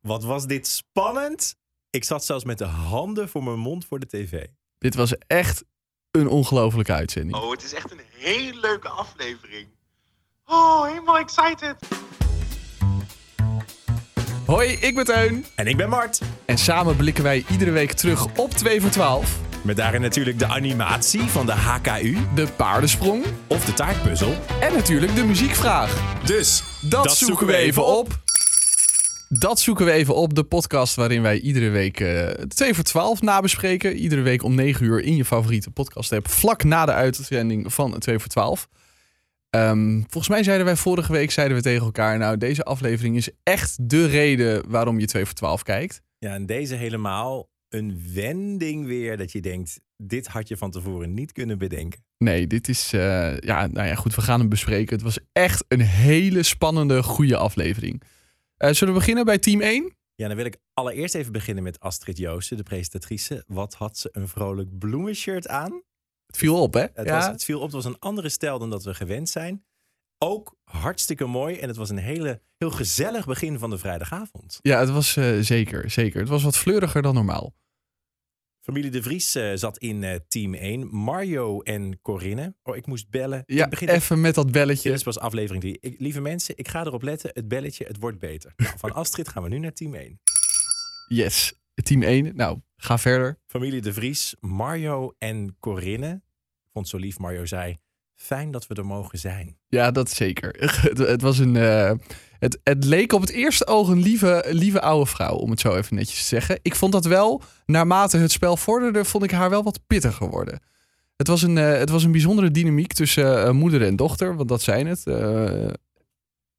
Wat was dit spannend? Ik zat zelfs met de handen voor mijn mond voor de tv. Dit was echt een ongelofelijke uitzending. Oh, het is echt een hele leuke aflevering. Oh, helemaal excited. Hoi, ik ben Teun. En ik ben Mart. En samen blikken wij iedere week terug op 2 voor 12. Met daarin natuurlijk de animatie van de HKU De paardensprong. of de taartpuzzel. En natuurlijk de muziekvraag. Dus Dat, zoeken we even op. Dat zoeken we even op. De podcast waarin wij iedere week eh 2 voor 12 nabespreken. Iedere week om 9 uur in je favoriete podcast app. Vlak na de uitzending van 2 voor 12. Ehm, volgens mij zeiden wij vorige week zeiden we tegen elkaar... nou, deze aflevering is echt de reden waarom je 2 voor 12 kijkt. Ja, en deze helemaal een wending weer dat je denkt... dit had je van tevoren niet kunnen bedenken. Nee, dit is... eh, ja, nou ja, goed, we gaan hem bespreken. Het was echt een hele spannende, goede aflevering. Eh, zullen we beginnen bij team 1? Ja, dan wil ik allereerst even beginnen met Astrid Joosten, de presentatrice. Wat had ze een vrolijk bloemenshirt aan? Het viel op, hè? Het, ja. was, het viel op, het was een andere stijl dan dat we gewend zijn. Ook hartstikke mooi en het was een hele, heel gezellig begin van de vrijdagavond. Ja, het was eh, zeker, zeker. Het was wat fleuriger dan normaal. Familie De Vries eh, zat in eh, team 1. Mario en Corinne. Oh, ik moest bellen. Ja, ik begin even met dat Dit belletje. is pas aflevering 3. Ik, lieve mensen, ik ga erop letten. Het belletje, het wordt beter. Nou, van Astrid gaan we nu naar team 1. Yes, team 1. Nou, ga verder. Familie De Vries, Mario en Corinne. Ik vond het zo lief, Mario zei... Fijn dat we er mogen zijn. Ja, dat zeker. het, het was een. eh, het, het leek op het eerste oog een lieve, lieve oude vrouw, om het zo even netjes te zeggen. Ik vond dat wel, naarmate het spel vorderde, vond ik haar wel wat pittiger worden. Het was een, eh, het was een bijzondere dynamiek tussen eh, moeder en dochter, want dat zijn het.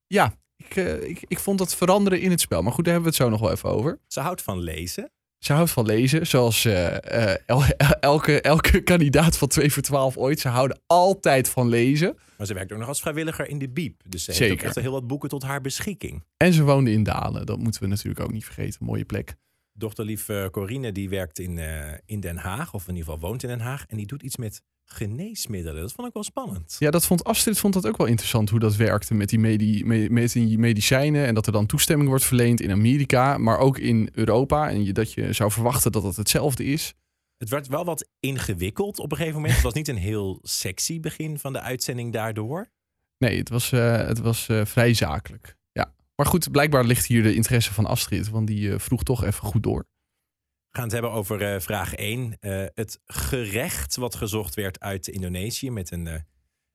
Ja, ik, ik, ik vond dat veranderen in het spel. Maar goed, daar hebben we het zo nog wel even over. Ze houdt van lezen. Ze houdt van lezen, zoals eh, eh, el- elke, elke kandidaat van 2 voor 12 ooit. Ze houden altijd van lezen. Maar ze werkt ook nog als vrijwilliger in de Biep. Dus ze heeft Zeker. ook echt heel wat boeken tot haar beschikking. En ze woonde in Dalen. Dat moeten we natuurlijk ook niet vergeten. Mooie plek. Dochterlief eh, Corine die werkt in, in Den Haag. Of in ieder geval woont in Den Haag. En die doet iets met geneesmiddelen. Dat vond ik wel spannend. Ja, dat vond Astrid vond dat ook wel interessant hoe dat werkte met die, medi- me- met die medicijnen. En dat er dan toestemming wordt verleend in Amerika, maar ook in Europa. En je, dat je zou verwachten dat het hetzelfde is. Het werd wel wat ingewikkeld op een gegeven moment. Het was niet een heel sexy begin van de uitzending daardoor. Nee, het was, eh, het was eh, vrij zakelijk. Ja. Maar goed, blijkbaar ligt hier de interesse van Astrid, want die eh, vroeg toch even goed door. We gaan het hebben over eh, vraag 1. Eh, het gerecht wat gezocht werd uit Indonesië met een eh,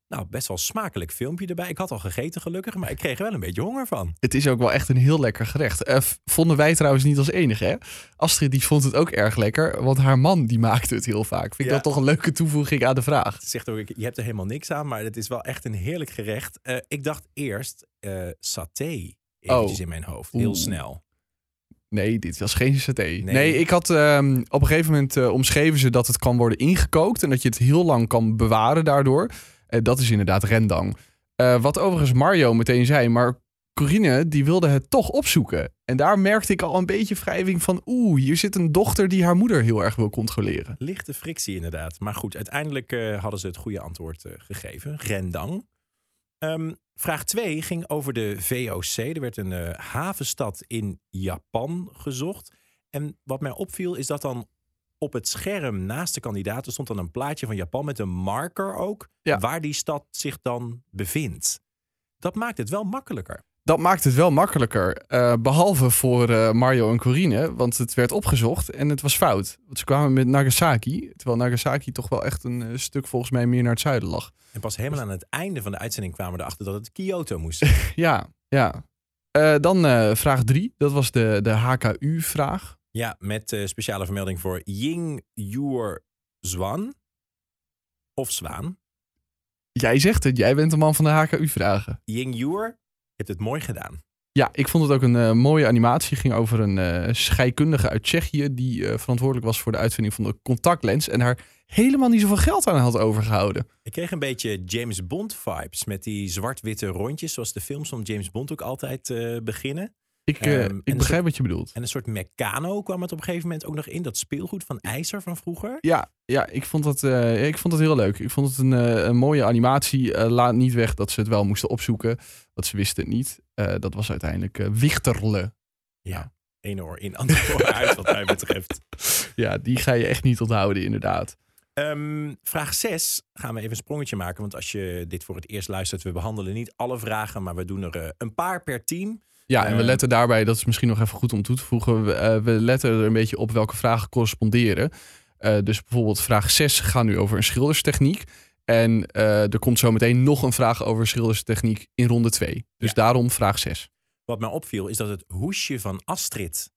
nou, best wel smakelijk filmpje erbij. Ik had al gegeten gelukkig, maar ik kreeg er wel een beetje honger van. Het is ook wel echt een heel lekker gerecht. Vonden wij trouwens niet als enige, hè? Astrid die vond het ook erg lekker, want haar man die maakte het heel vaak. Vind ik Ja. dat toch een leuke toevoeging aan de vraag. Ze zegt ook, je hebt er helemaal niks aan, maar het is wel echt een heerlijk gerecht. Ik dacht eerst saté, eventjes Oh. in mijn hoofd, heel Oeh. snel. Nee, dit was geen saté. Nee, Nee. ik had ehm, op een gegeven moment eh, omschreven ze dat het kan worden ingekookt en dat je het heel lang kan bewaren daardoor. Eh, dat is inderdaad rendang. Eh, wat overigens Mario meteen zei, maar Corine die wilde het toch opzoeken. En daar merkte ik al een beetje wrijving van, oeh, hier zit een dochter die haar moeder heel erg wil controleren. Lichte frictie inderdaad. Maar goed, uiteindelijk hadden ze het goede antwoord gegeven. Rendang. Ehm, vraag 2 ging over de VOC. Er werd een eh, havenstad in Japan gezocht. En wat mij opviel is dat dan op het scherm naast de kandidaten stond dan een plaatje van Japan met een marker ook. Ja. Waar die stad zich dan bevindt. Dat maakt het wel makkelijker. Dat maakt het wel makkelijker, eh, behalve voor eh, Mario en Corine, want het werd opgezocht en het was fout. Want ze kwamen met Nagasaki, terwijl Nagasaki toch wel echt een eh, stuk volgens mij meer naar het zuiden lag. En pas helemaal aan het einde van de uitzending kwamen we erachter dat het Kyoto moest. Ja, ja. Dan vraag drie. Dat was de, de HKU-vraag. Ja, met speciale vermelding voor Ying Yuer Zwan. Of Zwaan. Jij zegt het, jij bent de man van de HKU-vragen. Ying Yuer, hebt het mooi gedaan. Ja, ik vond het ook een eh, mooie animatie. ging over een eh, scheikundige uit Tsjechië... die eh, verantwoordelijk was voor de uitvinding van de contactlens... en daar helemaal niet zoveel geld aan had overgehouden. Ik kreeg een beetje James Bond vibes met die zwart-witte rondjes, zoals de films van James Bond ook altijd beginnen. Ik, eh, Ehm, ik begrijp wat je bedoelt. En een soort Meccano kwam het op een gegeven moment ook nog in, dat speelgoed van IJzer van vroeger. Ja, ja ik, vond dat, eh, ik vond dat heel leuk. Ik vond het een, eh, een mooie animatie. Laat niet weg dat ze het wel moesten opzoeken. Want ze wisten het niet. Dat was uiteindelijk Wichterle. Ja. ene oor in, andere oor uit, wat mij betreft. Ja, die ga je echt niet onthouden, inderdaad. Ehm, vraag 6 gaan we even een sprongetje maken. Want als je dit voor het eerst luistert, we behandelen niet alle vragen, maar we doen er een paar per team. Ja, en we Eh, letten daarbij, dat is misschien nog even goed om toe te voegen, we, eh, we letten er een beetje op welke vragen corresponderen. Eh, dus bijvoorbeeld vraag 6 gaat nu over een schilderstechniek. En eh, er komt zo meteen nog een vraag over schilderstechniek in ronde 2. Dus Ja. daarom vraag 6. Wat mij opviel is dat het hoesje van Astrid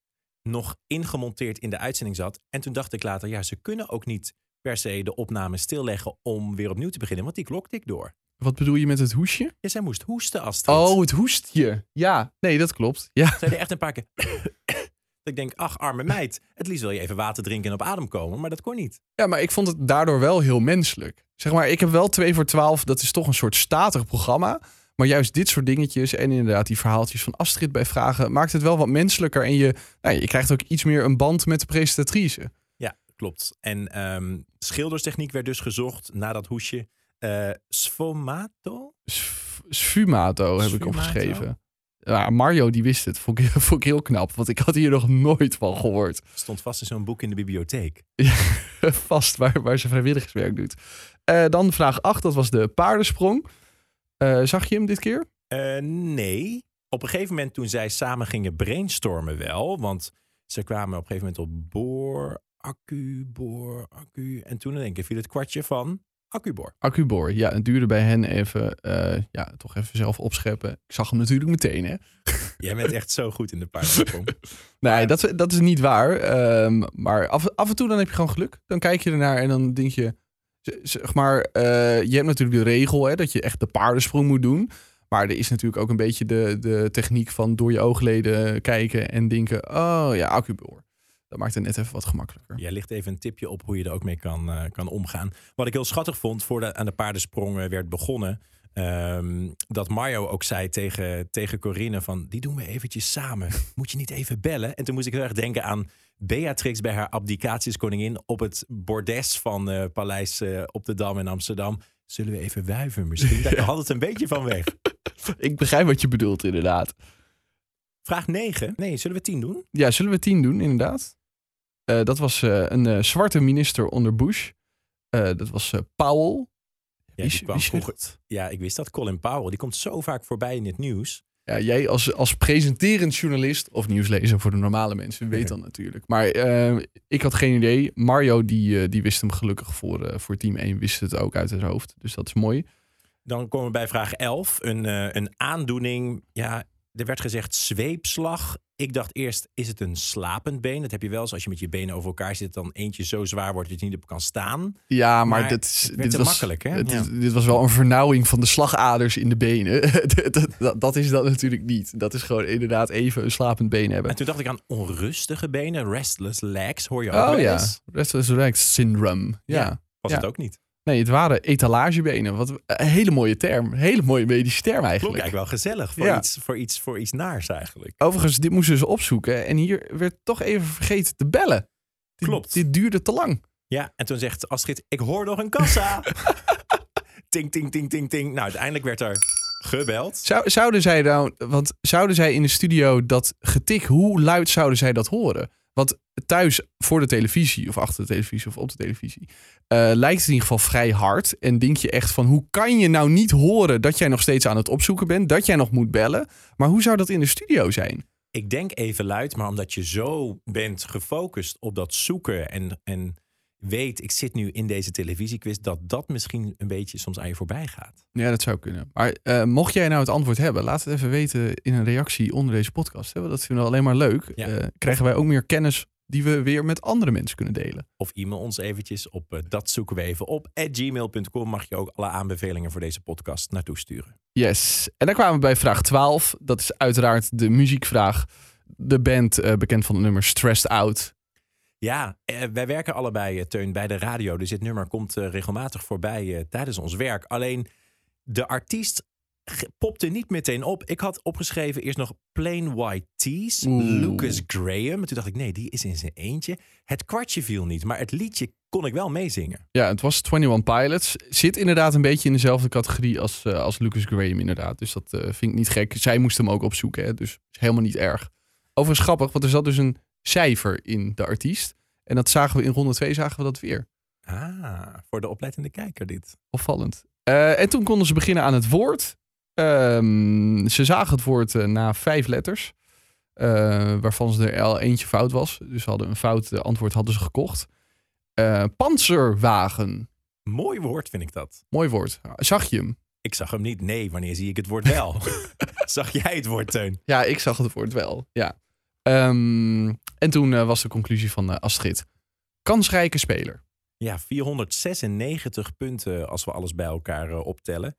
nog ingemonteerd in de uitzending zat. En toen dacht ik later, ja, ze kunnen ook niet per se de opname stilleggen om weer opnieuw te beginnen, want die klok tikt door. Wat bedoel je met het hoesje? Ja, zij moest hoesten, Astrid. Oh, het hoestje. Ja, nee, dat klopt. Ja, Zij deed echt een paar keer... dat ik denk, ach, arme meid. Het liefst wil je even water drinken en op adem komen, maar dat kon niet. Ja, maar ik vond het daardoor wel heel menselijk. Zeg maar, ik heb wel 2 voor 12. Dat is toch een soort statig programma. Maar juist dit soort dingetjes en inderdaad die verhaaltjes van Astrid bij vragen... maakt het wel wat menselijker. En je, nou, je krijgt ook iets meer een band met de presentatrice. Ja, klopt. En ehm, schilderstechniek werd dus gezocht na dat hoesje. Eh sfumato? Sf- Sfumato heb ik opgeschreven. Ja, Mario die wist het. Vond ik, vond ik heel knap. Want ik had hier nog nooit van gehoord. Stond vast in zo'n boek in de bibliotheek. Vast waar, waar ze vrijwilligerswerk doet. Eh, dan vraag 8, dat was de paardensprong. Eh, zag je hem dit keer? Nee. Op een gegeven moment toen zij samen gingen brainstormen wel. Want ze kwamen op een gegeven moment op boor, accu, boor, accu. En toen in één keer viel het kwartje van accuboor. Accubor. Ja, het duurde bij hen even, eh, ja, toch even zelf opscheppen. Ik zag hem natuurlijk meteen, hè. Jij bent echt zo goed in de paardensprong. Nee, dat, is- dat is niet waar. Ehm, maar af, af en toe dan heb je gewoon geluk. Dan kijk je ernaar en dan denk je... Zeg maar, eh, je hebt natuurlijk de regel hè, dat je echt de paardensprong moet doen. Maar er is natuurlijk ook een beetje de, de techniek van door je oogleden kijken en denken... Oh ja, accubor. Dat maakt het net even wat gemakkelijker. Jij ligt even een tipje op hoe je er ook mee kan, eh, kan omgaan. Wat ik heel schattig vond voordat aan de paardensprong werd begonnen. ehm, dat Mario ook zei tegen, tegen Corinne van die doen we eventjes samen. Moet je niet even bellen? En toen moest ik heel erg denken aan Beatrix bij haar abdicatie als koningin op het bordes van eh, Paleis eh, op de Dam in Amsterdam. Zullen we even wuiven misschien? Daar had het een beetje van weg. Ik begrijp wat je bedoelt, inderdaad. Vraag 9. Nee, zullen we 10 doen? Ja, zullen we tien doen, inderdaad? Eh, dat was eh, een eh, zwarte minister onder Bush. Dat was Powell. Ja, die kwam vroeger- ja, ik wist dat. Colin Powell. Die komt zo vaak voorbij in het nieuws. Ja, jij als, als presenterend journalist of nieuwslezer voor de normale mensen weet dat natuurlijk. Maar ik had geen idee. Mario die, die wist hem gelukkig voor, voor team 1, wist het ook uit het hoofd. Dus dat is mooi. Dan komen we bij vraag 11. Een, een aandoening. Ja, er werd gezegd zweepslag. Ik dacht eerst, is het een slapend been? Dat heb je wel eens als je met je benen over elkaar zit. Dan eentje zo zwaar wordt dat je niet op kan staan. Ja, maar, Maar dit, dit was makkelijk, hè? Ja. Dit was wel een vernauwing van de slagaders in de benen. dat, dat, dat is dat natuurlijk niet. Dat is gewoon inderdaad even een slapend been hebben. En toen dacht ik aan onrustige benen. Restless legs hoor je ook Oh ja, restless legs syndrome. Ja. Ja. Was Ja. het ook niet. Nee, het waren etalagebenen. Wat een hele mooie term. Hele mooie medische term Klonk eigenlijk. eigenlijk wel gezellig. Voor, Ja. iets, voor, iets, voor iets naars eigenlijk. Overigens, dit moesten ze opzoeken. En hier werd toch even vergeten te bellen. Dit, Klopt. Dit duurde te lang. Ja, en toen zegt Astrid, ik hoor nog een kassa. ting, ting, ting, ting, ting. Nou, uiteindelijk werd er gebeld. Zou, zouden zij nou, want zouden zij in de studio dat getik, hoe luid zouden zij dat horen? Want thuis voor de televisie, of achter de televisie, of op de televisie, eh, lijkt het in ieder geval vrij hard. En denk je echt van, hoe kan je nou niet horen dat jij nog steeds aan het opzoeken bent, dat jij nog moet bellen? Maar hoe zou dat in de studio zijn? Ik denk even luid, maar omdat je zo bent gefocust op dat zoeken en, en weet, ik zit nu in deze televisiequiz, dat dat misschien een beetje soms aan je voorbij gaat. Ja, dat zou kunnen. Maar eh, mocht jij nou het antwoord hebben, laat het even weten in een reactie onder deze podcast. Hè? Want dat vinden we alleen maar leuk. Ja. Eh, krijgen wij ook meer kennis die we weer met andere mensen kunnen delen. Of e-mail ons eventjes op eh, dat zoeken we even op. At gmail.com mag je ook alle aanbevelingen voor deze podcast naartoe sturen. Yes. En dan kwamen we bij vraag 12. Dat is uiteraard de muziekvraag. De band, bekend van het nummer Stressed Out. Ja, eh, wij werken allebei, eh, Teun, bij de radio. Dus dit nummer komt eh, regelmatig voorbij tijdens ons werk. Alleen de artiest popte niet meteen op. Ik had opgeschreven eerst nog Plain White Tees. Lucas Graham. Toen dacht ik, nee, die is in zijn eentje. Het kwartje viel niet, maar het liedje kon ik wel meezingen. Ja, het was 21 Pilots. Zit inderdaad een beetje in dezelfde categorie als, als Lucas Graham inderdaad. Dus dat vind ik niet gek. Zij moest hem ook opzoeken, hè? dus helemaal niet erg. Overigens grappig, want er zat dus een cijfer in de artiest. En dat zagen we in ronde 2 zagen we dat weer. Ah, voor de oplettende kijker dit. Opvallend. Eh, en toen konden ze beginnen aan het woord. Ehm, ze zagen het woord eh, na vijf letters. eh, waarvan ze er al eentje fout was. Dus ze hadden een fout antwoord hadden ze gekocht. Panzerwagen. Mooi woord vind ik dat. Mooi woord. Zag je hem? Ik zag hem niet. Nee, wanneer zie ik het woord wel? zag jij het woord, Teun? Ja, ik zag het woord wel. Ja. Ehm, en toen eh, was de conclusie van eh, Astrid. Kansrijke speler. Ja, 496 punten als we alles bij elkaar eh, optellen.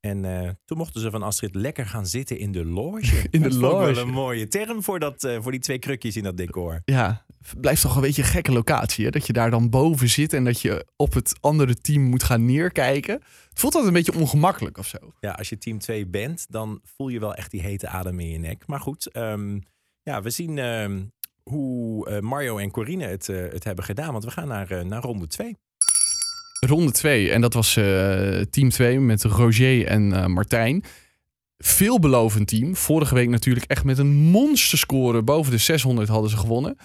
En eh, toen mochten ze van Astrid lekker gaan zitten in de loge. In de Dat loge. wel een mooie term voor, dat, eh, voor die twee krukjes in dat decor. Ja, blijft toch een beetje een gekke locatie. Hè? Dat je daar dan boven zit en dat je op het andere team moet gaan neerkijken. Het voelt altijd een beetje ongemakkelijk of zo. Ja, als je team 2 bent, dan voel je wel echt die hete adem in je nek. Maar goed, ehm, ja, we zien ehm, hoe eh, Mario en Corine het, eh, het hebben gedaan. Want we gaan naar, eh, naar ronde 2. Ronde 2. En dat was team 2 met Roger en Martijn. Veelbelovend team. Vorige week natuurlijk echt met een monsterscore. Boven de 600 hadden ze gewonnen.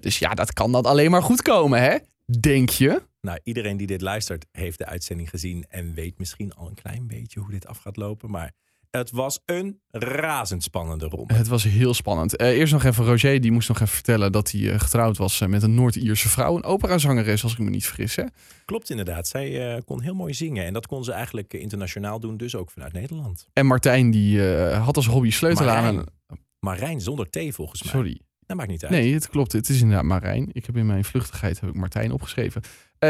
Dus ja, dat kan dan alleen maar goed komen, hè? Denk je? Nou, iedereen die dit luistert heeft de uitzending gezien en weet misschien al een klein beetje hoe dit af gaat lopen. Maar het was een razendspannende ronde. Het was heel spannend. Eh, eerst nog even Roger, die moest nog even vertellen dat hij eh, getrouwd was eh, met een Noord-Ierse vrouw. Een operazangeres, als ik me niet vergis. Hè? Klopt inderdaad. Zij kon heel mooi zingen. En dat kon ze eigenlijk internationaal doen, dus ook vanuit Nederland. En Martijn, die had als hobby sleutelen aan Marijn. een... Marijn zonder T volgens mij. Sorry. Dat maakt niet uit. Nee, het klopt. Het is inderdaad Marijn. Ik heb in mijn vluchtigheid heb ik Martijn opgeschreven.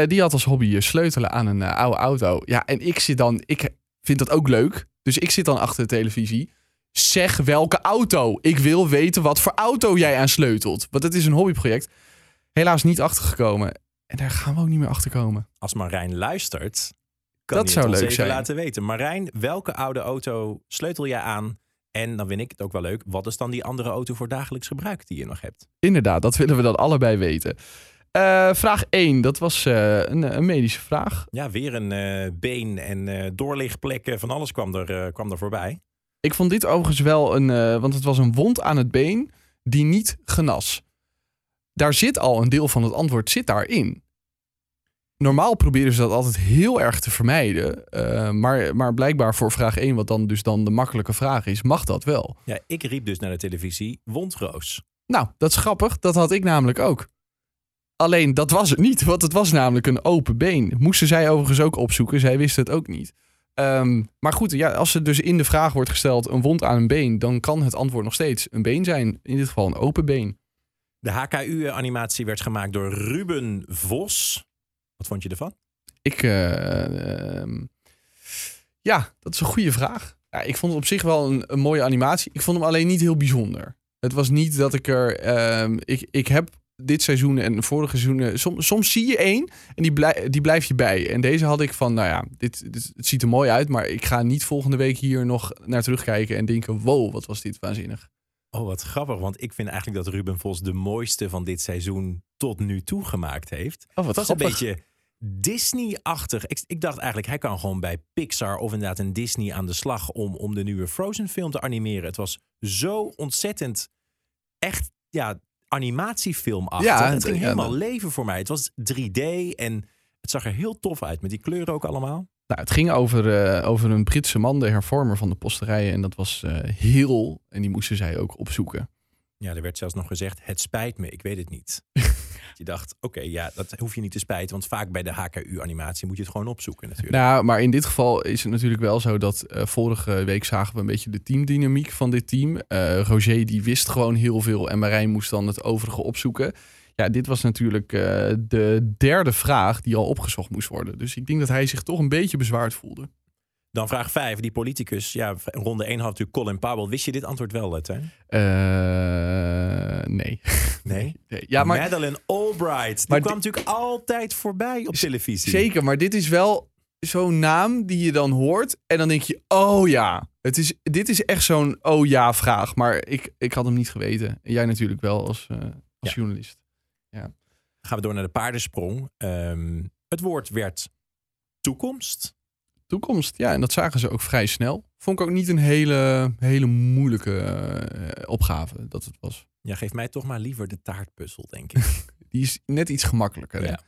Die had als hobby sleutelen aan een oude auto. Ja, en ik zit dan... Ik vind dat ook leuk. Dus ik zit dan achter de televisie. Zeg welke auto. Ik wil weten wat voor auto jij aan sleutelt. Want het is een hobbyproject. Helaas niet achtergekomen. En daar gaan we ook niet meer achter komen. Als Marijn luistert, kan Dat zou leuk even zijn. laten weten. Marijn, welke oude auto sleutel jij aan? En dan vind ik het ook wel leuk. Wat is dan die andere auto voor dagelijks gebruik die je nog hebt? Inderdaad, dat willen we dan allebei weten. Eh, vraag 1, dat was eh, een, een medische vraag. Ja, weer een eh, been en doorlichtplekken. Van alles kwam er, kwam er voorbij. Ik vond dit overigens wel een, want het was een wond aan het been die niet genas. Daar zit al een deel van het antwoord zit daarin. Normaal proberen ze dat altijd heel erg te vermijden. maar, maar blijkbaar voor vraag 1, wat dan dus dan de makkelijke vraag is, mag dat wel. Ja, ik riep dus naar de televisie wondroos. Nou, dat is grappig. Dat had ik namelijk ook. Alleen dat was het niet, want het was namelijk een open been. Moesten zij overigens ook opzoeken. Zij wisten het ook niet. Ehm, maar goed, ja, als er dus in de vraag wordt gesteld een wond aan een been, dan kan het antwoord nog steeds een been zijn. In dit geval een open been. De HKU-animatie werd gemaakt door Ruben Vos. Wat vond je ervan? Ik, eh, ehm, ja, dat is een goede vraag. Ja, ik vond het op zich wel een, een mooie animatie. Ik vond hem alleen niet heel bijzonder. Het was niet dat ik er. ehm, ik, ik heb dit seizoen en vorige seizoenen. Soms, soms zie je één en die, blij, die blijf je bij. En deze had ik van, nou ja, dit, dit het ziet er mooi uit. Maar ik ga niet volgende week hier nog naar terugkijken en denken: wow, wat was dit waanzinnig. Oh, wat grappig. Want ik vind eigenlijk dat Ruben Vos de mooiste van dit seizoen tot nu toe gemaakt heeft. Oh, wat Het was een beetje Disney-achtig. Ik, ik dacht eigenlijk, hij kan gewoon bij Pixar of inderdaad een Disney aan de slag om, om de nieuwe Frozen-film te animeren. Het was zo ontzettend echt, ja, animatiefilmachtig. Ja, het ging helemaal leven voor mij. Het was 3D en het zag er heel tof uit met die kleuren ook allemaal. Nou, het ging over, eh, over een Britse man, de hervormer van de posterijen. En dat was eh heel. En die moesten zij ook opzoeken. Ja, er werd zelfs nog gezegd, het spijt me, ik weet het niet. je dacht, oké, ja, dat hoef je niet te spijten. Want vaak bij de HKU-animatie moet je het gewoon opzoeken natuurlijk. Nou, maar in dit geval is het natuurlijk wel zo dat eh, vorige week zagen we een beetje de teamdynamiek van dit team. Eh, Roger die wist gewoon heel veel en Marijn moest dan het overige opzoeken. Ja, dit was natuurlijk eh, de derde vraag die al opgezocht moest worden. Dus ik denk dat hij zich toch een beetje bezwaard voelde. Dan vraag 5, die politicus. Ja, ronde 1 had natuurlijk Colin Powell. Wist je dit antwoord wel, Teun? Eh, nee. Nee? nee. Ja, maar Madeleine Albright. Die Maar kwam natuurlijk altijd voorbij op televisie. Zeker, maar dit is wel zo'n naam die je dan hoort. En dan denk je, oh ja. Het is, dit is echt zo'n oh ja vraag. Maar ik, ik had hem niet geweten. En jij natuurlijk wel als, eh, als Ja. journalist. Gaan we door naar de paardensprong. Ehm, het woord werd toekomst. Toekomst, ja. En dat zagen ze ook vrij snel. Vond ik ook niet een hele, hele moeilijke eh, opgave dat het was. Ja, geef mij toch maar liever de taartpuzzel, denk ik. Die is net iets gemakkelijker. Ja.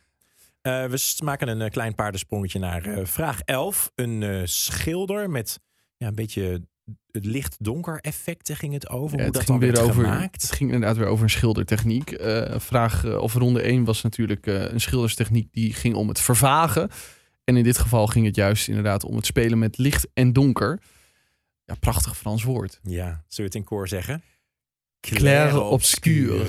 Eh, we maken een eh, klein paardensprongetje naar vraag 11. Een schilder met ja, een beetje het licht-donker effecten ging het over. Ja, hoe het, dat ging dan weer over, gemaakt. het ging inderdaad weer over een schildertechniek. Vraag, of ronde 1 was natuurlijk een schilderstechniek die ging om het vervagen. En in dit geval ging het juist inderdaad om het spelen met licht en donker. Ja, prachtig Frans woord. Ja, zullen we het in koor zeggen? Claire obscure.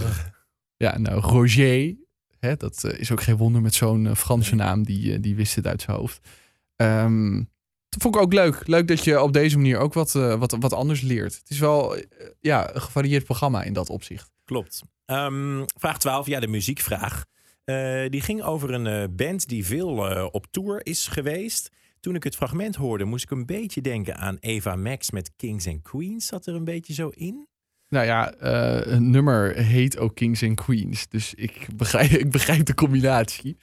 Ja, nou, Roger, hè, dat eh, is ook geen wonder met zo'n eh, Franse naam, die, eh, die wist het uit zijn hoofd. Ehm, dat vond ik ook leuk. Leuk dat je op deze manier ook wat, wat, wat anders leert. Het is wel ja, een gevarieerd programma in dat opzicht. Klopt. Ehm, vraag 12, ja, de muziekvraag. Eh, die ging over een eh, band die veel eh, op tour is geweest. Toen ik het fragment hoorde, moest ik een beetje denken aan Eva Max met Kings and Queens. Zat er een beetje zo in? Nou ja, een nummer heet ook Kings and Queens. Dus ik begrijp, ik begrijp de combinatie.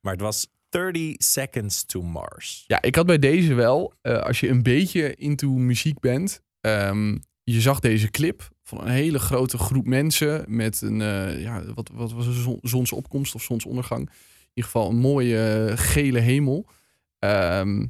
Maar het was 30 Seconds to Mars. Ja, ik had bij deze wel, als je een beetje into muziek bent. ehm, je zag deze clip van een hele grote groep mensen met een, eh, ja, wat, wat was zon- zonsopkomst of zonsondergang. In ieder geval een mooie eh, gele hemel. Ehm,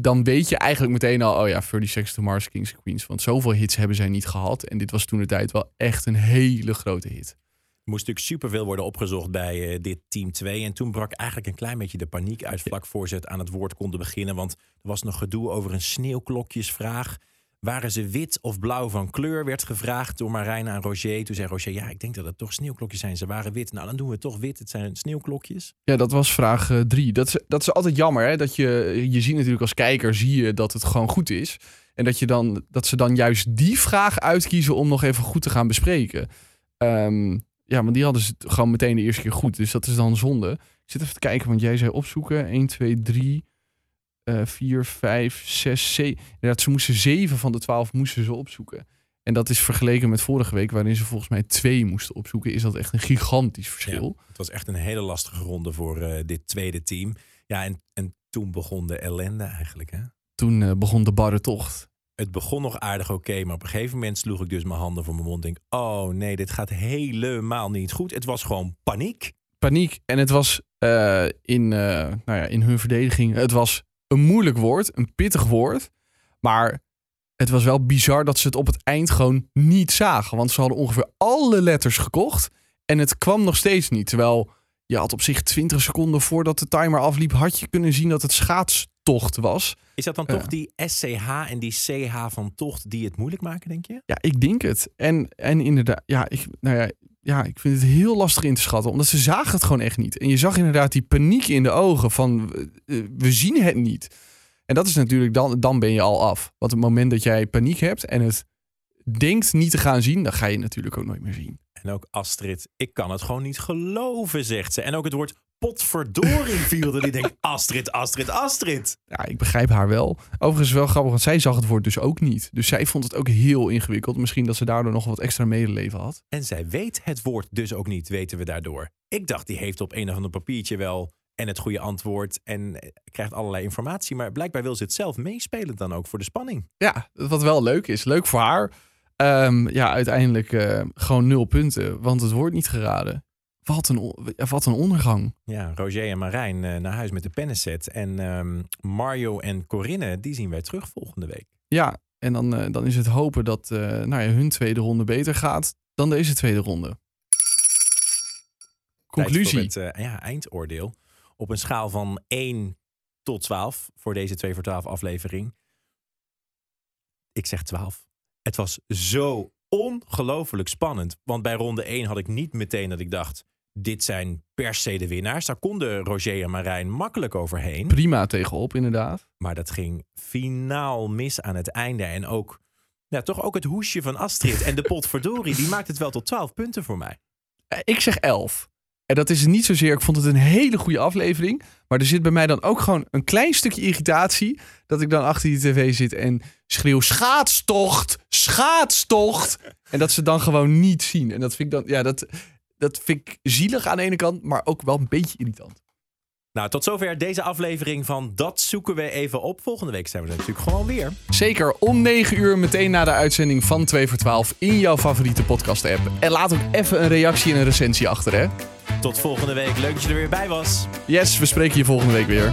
dan weet je eigenlijk meteen al, oh ja, 30 Seconds to Mars, Kings and Queens. Want zoveel hits hebben zij niet gehad. En dit was toen de tijd wel echt een hele grote hit. Er moest natuurlijk superveel worden opgezocht bij eh, dit team 2. En toen brak eigenlijk een klein beetje de paniek uit vlak voor ze het aan het woord konden beginnen. Want er was nog gedoe over een sneeuwklokjesvraag. Waren ze wit of blauw van kleur? Werd gevraagd door Marijn aan Roger. Toen zei Roger, ja, ik denk dat het toch sneeuwklokjes zijn. Ze waren wit. Nou, dan doen we toch wit. Het zijn sneeuwklokjes. Ja, dat was vraag eh, drie. Dat is, dat is altijd jammer. Hè? Dat je, je ziet natuurlijk als kijker zie je dat het gewoon goed is. En dat, je dan, dat ze dan juist die vraag uitkiezen om nog even goed te gaan bespreken. Ehm, ja, want die hadden ze gewoon meteen de eerste keer goed. Dus dat is dan zonde. Ik zit even te kijken, want jij zei opzoeken. 1, 2, 3, eh 4, 5, 6, 7. Inderdaad, ze moesten 7 van de 12 moesten ze opzoeken. En dat is vergeleken met vorige week, waarin ze volgens mij twee moesten opzoeken. Is dat echt een gigantisch verschil. Het was echt een hele lastige ronde voor eh, dit tweede team. Ja, en, en toen begon de ellende eigenlijk. Hè? Toen eh, begon de barre tocht. Het begon nog aardig oké, maar op een gegeven moment sloeg ik dus mijn handen voor mijn mond. Denk, oh nee, dit gaat helemaal niet goed. Het was gewoon paniek. paniek. En het was in, nou ja, in hun verdediging. Het was een moeilijk woord, een pittig woord. Maar het was wel bizar dat ze het op het eind gewoon niet zagen. Want ze hadden ongeveer alle letters gekocht. En het kwam nog steeds niet. Terwijl je had op zich 20 seconden voordat de timer afliep, had je kunnen zien dat het schaatstocht was. Is dat dan toch die SCH en die CH van Tocht die het moeilijk maken, denk je? Ja, ik denk het. En, en inderdaad, ja ik, nou ja, ja, ik vind het heel lastig in te schatten. Omdat ze zagen het gewoon echt niet. En je zag inderdaad die paniek in de ogen van, eh, we zien het niet. En dat is natuurlijk, dan, dan ben je al af. Want het moment dat jij paniek hebt en het denkt niet te gaan zien, dan ga je natuurlijk ook nooit meer zien. En ook Astrid, ik kan het gewoon niet geloven, zegt ze. En ook het woord potverdorie viel er. Die denkt, Astrid, Astrid, Astrid. Ja, ik begrijp haar wel. Overigens wel grappig, want zij zag het woord dus ook niet. Dus zij vond het ook heel ingewikkeld. Misschien dat ze daardoor nog wat extra medeleven had. En zij weet het woord dus ook niet, weten we daardoor. Ik dacht, die heeft op een of ander papiertje wel en het goede antwoord en eh, krijgt allerlei informatie. Maar blijkbaar wil ze het zelf meespelen dan ook voor de spanning. Ja, wat wel leuk is. Leuk voor haar. Ehm, ja, uiteindelijk eh, gewoon nul punten, want het wordt niet geraden. Wat een, wat een ondergang. Ja, Roger en Marijn eh, naar huis met de pennenset. En ehm, Mario en Corinne, die zien wij terug volgende week. Ja, en dan, eh, dan is het hopen dat eh, nou ja, hun tweede ronde beter gaat dan deze tweede ronde. Conclusie. het ja, eindoordeel. Op een schaal van 1 tot 12 voor deze 2 voor 12 aflevering. Ik zeg 12. Het was zo ongelooflijk spannend. Want bij ronde 1 had ik niet meteen dat ik dacht... dit zijn per se de winnaars. Daar konden Roger en Marijn makkelijk overheen. Prima tegenop, inderdaad. Maar dat ging finaal mis aan het einde. En ook, ja, toch ook het hoesje van Astrid en de potverdorie... die maakt het wel tot 12 punten voor mij. Eh, Ik zeg 11. En dat is niet zozeer, ik vond het een hele goede aflevering. Maar er zit bij mij dan ook gewoon een klein stukje irritatie. Dat ik dan achter die tv zit en schreeuw: schaatstocht, schaatstocht. En dat ze dan gewoon niet zien. En dat vind ik dan, ja, dat, dat vind ik zielig aan de ene kant, maar ook wel een beetje irritant. Nou, tot zover deze aflevering van Dat zoeken we even op. Volgende week zijn we er natuurlijk gewoon weer. Zeker om 9 uur meteen na de uitzending van 2 voor 12 in jouw favoriete podcast app. En laat ook even een reactie en een recensie achter hè. Tot volgende week. Leuk dat je er weer bij was. Yes, we spreken je volgende week weer.